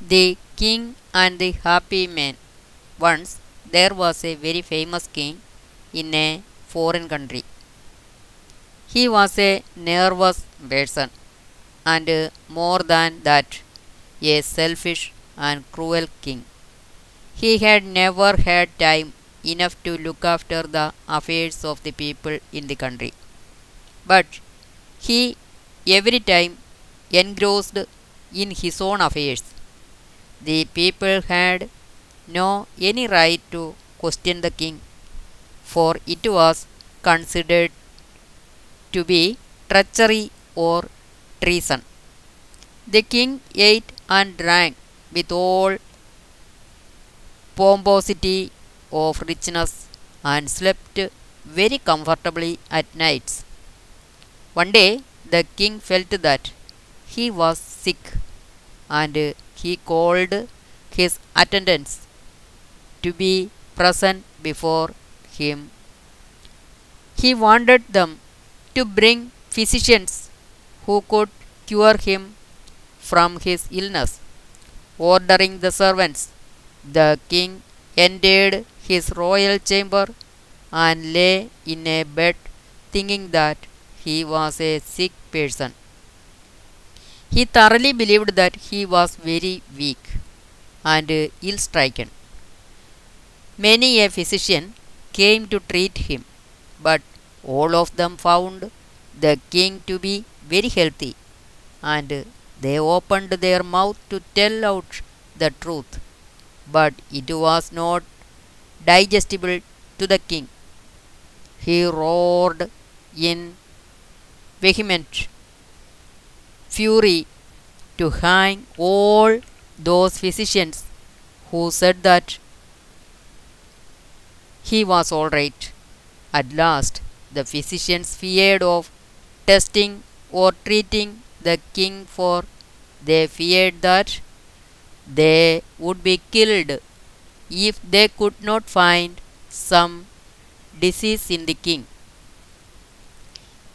The King and the Happy Man. Once there was a very famous king in a foreign country. He was a nervous person and more than that, a selfish and cruel king. He had never had time enough to look after the affairs of the people in the country. But he every time engrossed in his own affairs. The people had no any right to question the king, for it was considered to be treachery or treason. The king ate and drank with all pomposity of richness and slept very comfortably at nights. One day the king felt that he was sick and he called his attendants to be present before him. He wanted them to bring physicians who could cure him from his illness. Ordering the servants, the king entered his royal chamber and lay in a bed thinking that he was a sick person. He thoroughly believed that he was very weak and ill stricken. Many a physician came to treat him, but all of them found the king to be very healthy, and they opened their mouth to tell out the truth, but it was not digestible to the king. He roared in vehement fury to hang all those physicians who said that he was all right. At last, the physicians feared of testing or treating the king, for they feared that they would be killed if they could not find some disease in the king.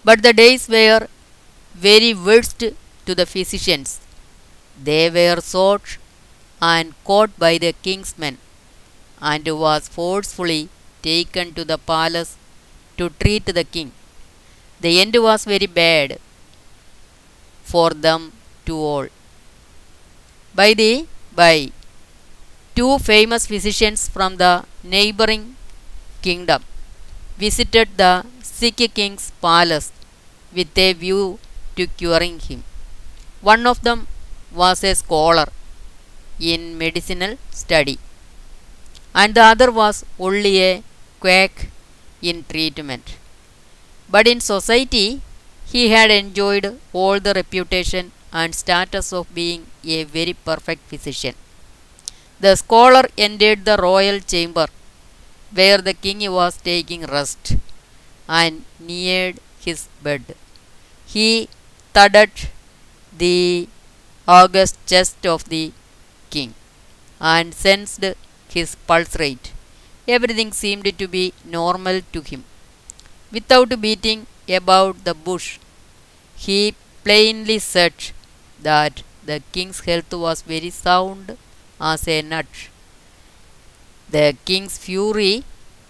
But the days were very worst to the physicians. They were sought and caught by the king's men, and was forcefully taken to the palace to treat the king. The end was very bad for them to all. By the by, two famous physicians from the neighboring kingdom visited the sick king's palace with a view to curing him. One of them was a scholar in medicinal study, and the other was only a quack in treatment. But in society, he had enjoyed all the reputation and status of being a very perfect physician. The scholar entered the royal chamber where the king was taking rest and neared his bed. He thudded the august chest of the king and sensed his pulse rate. Everything seemed to be normal to him. Without beating about the bush, he plainly said that the king's health was very sound as a nut. The king's fury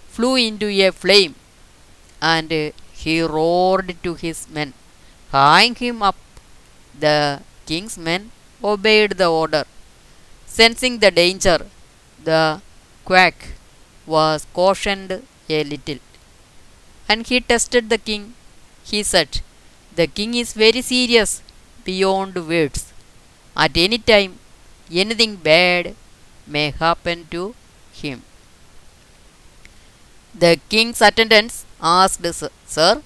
flew into a flame, and he roared to his men, Hang him up. The king's men obeyed the order. Sensing the danger, the quack was cautioned a little. And he tested the king. He said, The king is very serious beyond words. At any time, anything bad may happen to him. The king's attendants asked, Sir,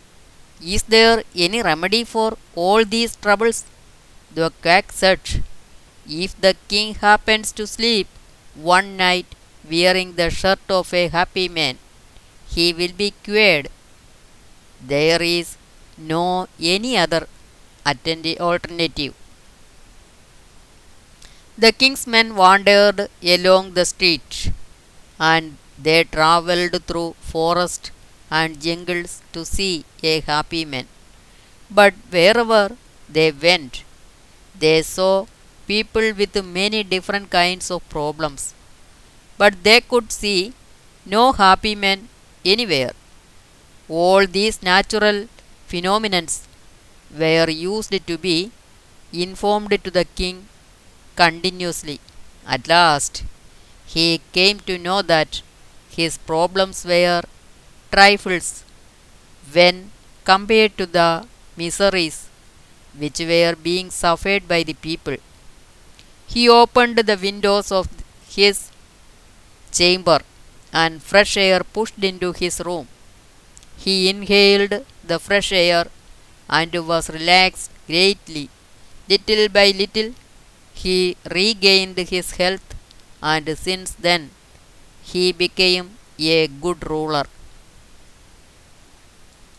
is there any remedy for all these troubles? The quack said, If the king happens to sleep one night wearing the shirt of a happy man, he will be cured. There is no any other alternative. The king's men wandered along the street, and they travelled through forest and jungles to see a happy man. But wherever they went, they saw people with many different kinds of problems, but they could see no happy men anywhere. All these natural phenomena were used to be informed to the king continuously. At last, he came to know that his problems were trifles when compared to the miseries which were being suffered by the people. He opened the windows of his chamber and fresh air pushed into his room. He inhaled the fresh air and was relaxed greatly. Little by little, he regained his health, and since then, he became a good ruler.